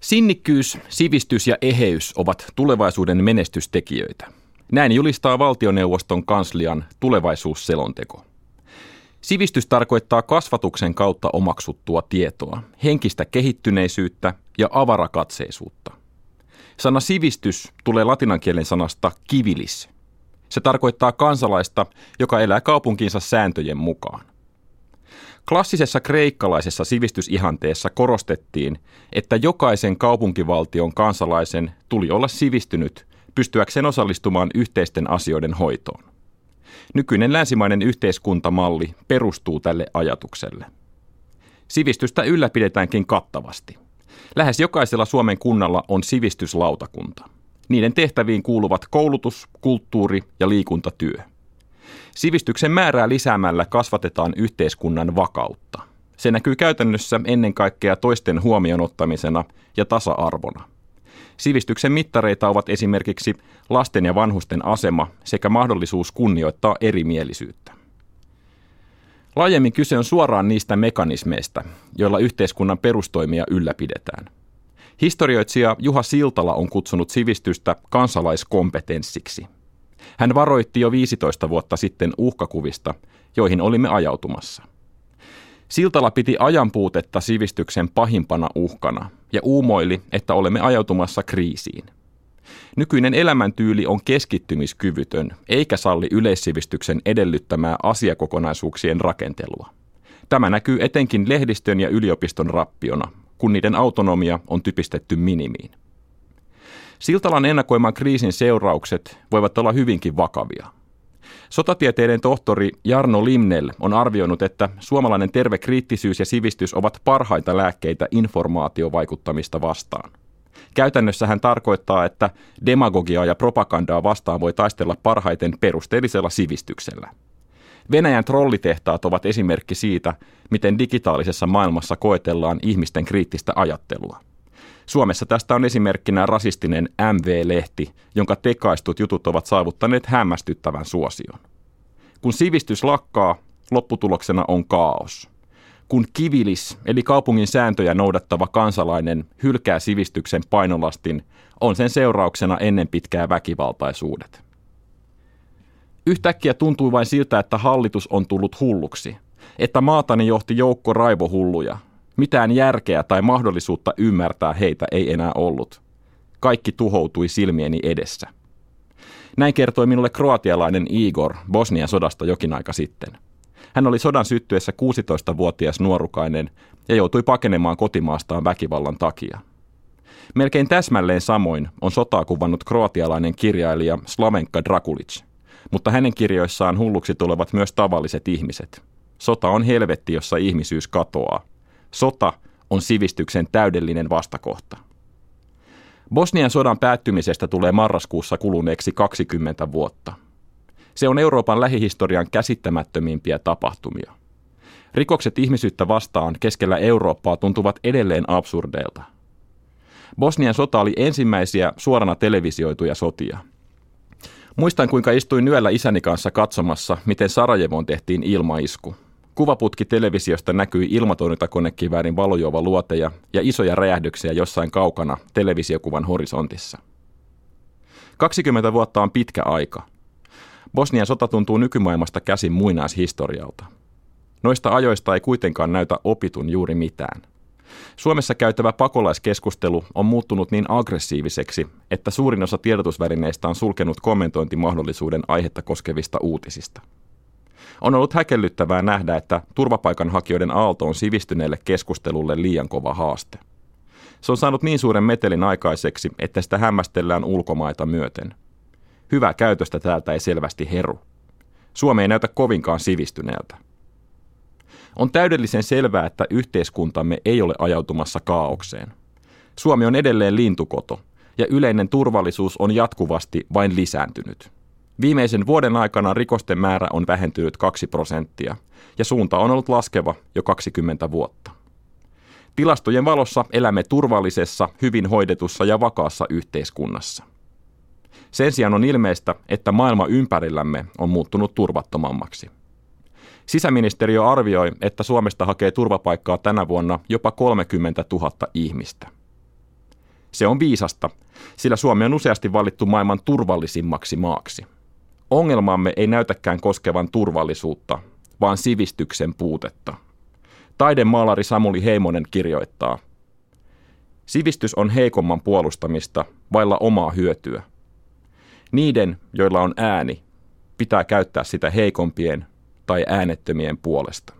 Sinnikkyys, sivistys ja eheys ovat tulevaisuuden menestystekijöitä. Näin julistaa valtioneuvoston kanslian tulevaisuusselonteko. Sivistys tarkoittaa kasvatuksen kautta omaksuttua tietoa, henkistä kehittyneisyyttä ja avarakatseisuutta. Sana sivistys tulee latinankielen sanasta kivilis. Se tarkoittaa kansalaista, joka elää kaupunkinsa sääntöjen mukaan. Klassisessa kreikkalaisessa sivistysihanteessa korostettiin, että jokaisen kaupunkivaltion kansalaisen tuli olla sivistynyt pystyäkseen osallistumaan yhteisten asioiden hoitoon. Nykyinen länsimainen yhteiskuntamalli perustuu tälle ajatukselle. Sivistystä ylläpidetäänkin kattavasti. Lähes jokaisella Suomen kunnalla on sivistyslautakunta. Niiden tehtäviin kuuluvat koulutus, kulttuuri ja liikuntatyö. Sivistyksen määrää lisäämällä kasvatetaan yhteiskunnan vakautta. Se näkyy käytännössä ennen kaikkea toisten huomioon ottamisena ja tasa-arvona. Sivistyksen mittareita ovat esimerkiksi lasten ja vanhusten asema sekä mahdollisuus kunnioittaa erimielisyyttä. Laajemmin kyse on suoraan niistä mekanismeista, joilla yhteiskunnan perustoimia ylläpidetään. Historioitsija Juha Siltala on kutsunut sivistystä kansalaiskompetenssiksi – hän varoitti jo 15 vuotta sitten uhkakuvista, joihin olimme ajautumassa. Siltala piti ajanpuutetta sivistyksen pahimpana uhkana ja uumoili, että olemme ajautumassa kriisiin. Nykyinen elämäntyyli on keskittymiskyvytön, eikä salli yleissivistyksen edellyttämää asiakokonaisuuksien rakentelua. Tämä näkyy etenkin lehdistön ja yliopiston rappiona, kun niiden autonomia on typistetty minimiin. Siltalan ennakoiman kriisin seuraukset voivat olla hyvinkin vakavia. Sotatieteiden tohtori Jarno Limnell on arvioinut, että suomalainen terve kriittisyys ja sivistys ovat parhaita lääkkeitä informaatiovaikuttamista vastaan. Käytännössä hän tarkoittaa, että demagogiaa ja propagandaa vastaan voi taistella parhaiten perusteellisella sivistyksellä. Venäjän trollitehtaat ovat esimerkki siitä, miten digitaalisessa maailmassa koetellaan ihmisten kriittistä ajattelua. Suomessa tästä on esimerkkinä rasistinen MV-lehti, jonka tekaistut jutut ovat saavuttaneet hämmästyttävän suosion. Kun sivistys lakkaa, lopputuloksena on kaos. Kun kivilis, eli kaupungin sääntöjä noudattava kansalainen, hylkää sivistyksen painolastin, on sen seurauksena ennen pitkää väkivaltaisuudet. Yhtäkkiä tuntui vain siltä, että hallitus on tullut hulluksi, että maatani johti joukko raivohulluja, mitään järkeä tai mahdollisuutta ymmärtää heitä ei enää ollut. Kaikki tuhoutui silmieni edessä. Näin kertoi minulle kroatialainen Igor Bosnian sodasta jokin aika sitten. Hän oli sodan syttyessä 16-vuotias nuorukainen ja joutui pakenemaan kotimaastaan väkivallan takia. Melkein täsmälleen samoin on sotaa kuvannut kroatialainen kirjailija Slavenka Drakulic, mutta hänen kirjoissaan hulluksi tulevat myös tavalliset ihmiset. Sota on helvetti, jossa ihmisyys katoaa – Sota on sivistyksen täydellinen vastakohta. Bosnian sodan päättymisestä tulee marraskuussa kuluneeksi 20 vuotta. Se on Euroopan lähihistorian käsittämättömimpiä tapahtumia. Rikokset ihmisyyttä vastaan keskellä Eurooppaa tuntuvat edelleen absurdeilta. Bosnian sota oli ensimmäisiä suorana televisioituja sotia. Muistan, kuinka istuin yöllä isäni kanssa katsomassa, miten Sarajevoon tehtiin ilmaisku – Kuvaputki televisiosta näkyi ilmatorjuntakonekiväärin valojuova luoteja ja isoja räjähdyksiä jossain kaukana televisiokuvan horisontissa. 20 vuotta on pitkä aika. Bosnian sota tuntuu nykymaailmasta käsin muinaishistorialta. Noista ajoista ei kuitenkaan näytä opitun juuri mitään. Suomessa käytävä pakolaiskeskustelu on muuttunut niin aggressiiviseksi, että suurin osa tiedotusvälineistä on sulkenut kommentointimahdollisuuden aihetta koskevista uutisista. On ollut häkellyttävää nähdä, että turvapaikanhakijoiden aalto on sivistyneelle keskustelulle liian kova haaste. Se on saanut niin suuren metelin aikaiseksi, että sitä hämmästellään ulkomaita myöten. Hyvää käytöstä täältä ei selvästi heru. Suomi ei näytä kovinkaan sivistyneeltä. On täydellisen selvää, että yhteiskuntamme ei ole ajautumassa kaaukseen. Suomi on edelleen lintukoto, ja yleinen turvallisuus on jatkuvasti vain lisääntynyt. Viimeisen vuoden aikana rikosten määrä on vähentynyt 2 prosenttia ja suunta on ollut laskeva jo 20 vuotta. Tilastojen valossa elämme turvallisessa, hyvin hoidetussa ja vakaassa yhteiskunnassa. Sen sijaan on ilmeistä, että maailma ympärillämme on muuttunut turvattomammaksi. Sisäministeriö arvioi, että Suomesta hakee turvapaikkaa tänä vuonna jopa 30 000 ihmistä. Se on viisasta, sillä Suomi on useasti valittu maailman turvallisimmaksi maaksi. Ongelmamme ei näytäkään koskevan turvallisuutta, vaan sivistyksen puutetta. Taidemaalari Samuli Heimonen kirjoittaa, Sivistys on heikomman puolustamista vailla omaa hyötyä. Niiden, joilla on ääni, pitää käyttää sitä heikompien tai äänettömien puolesta.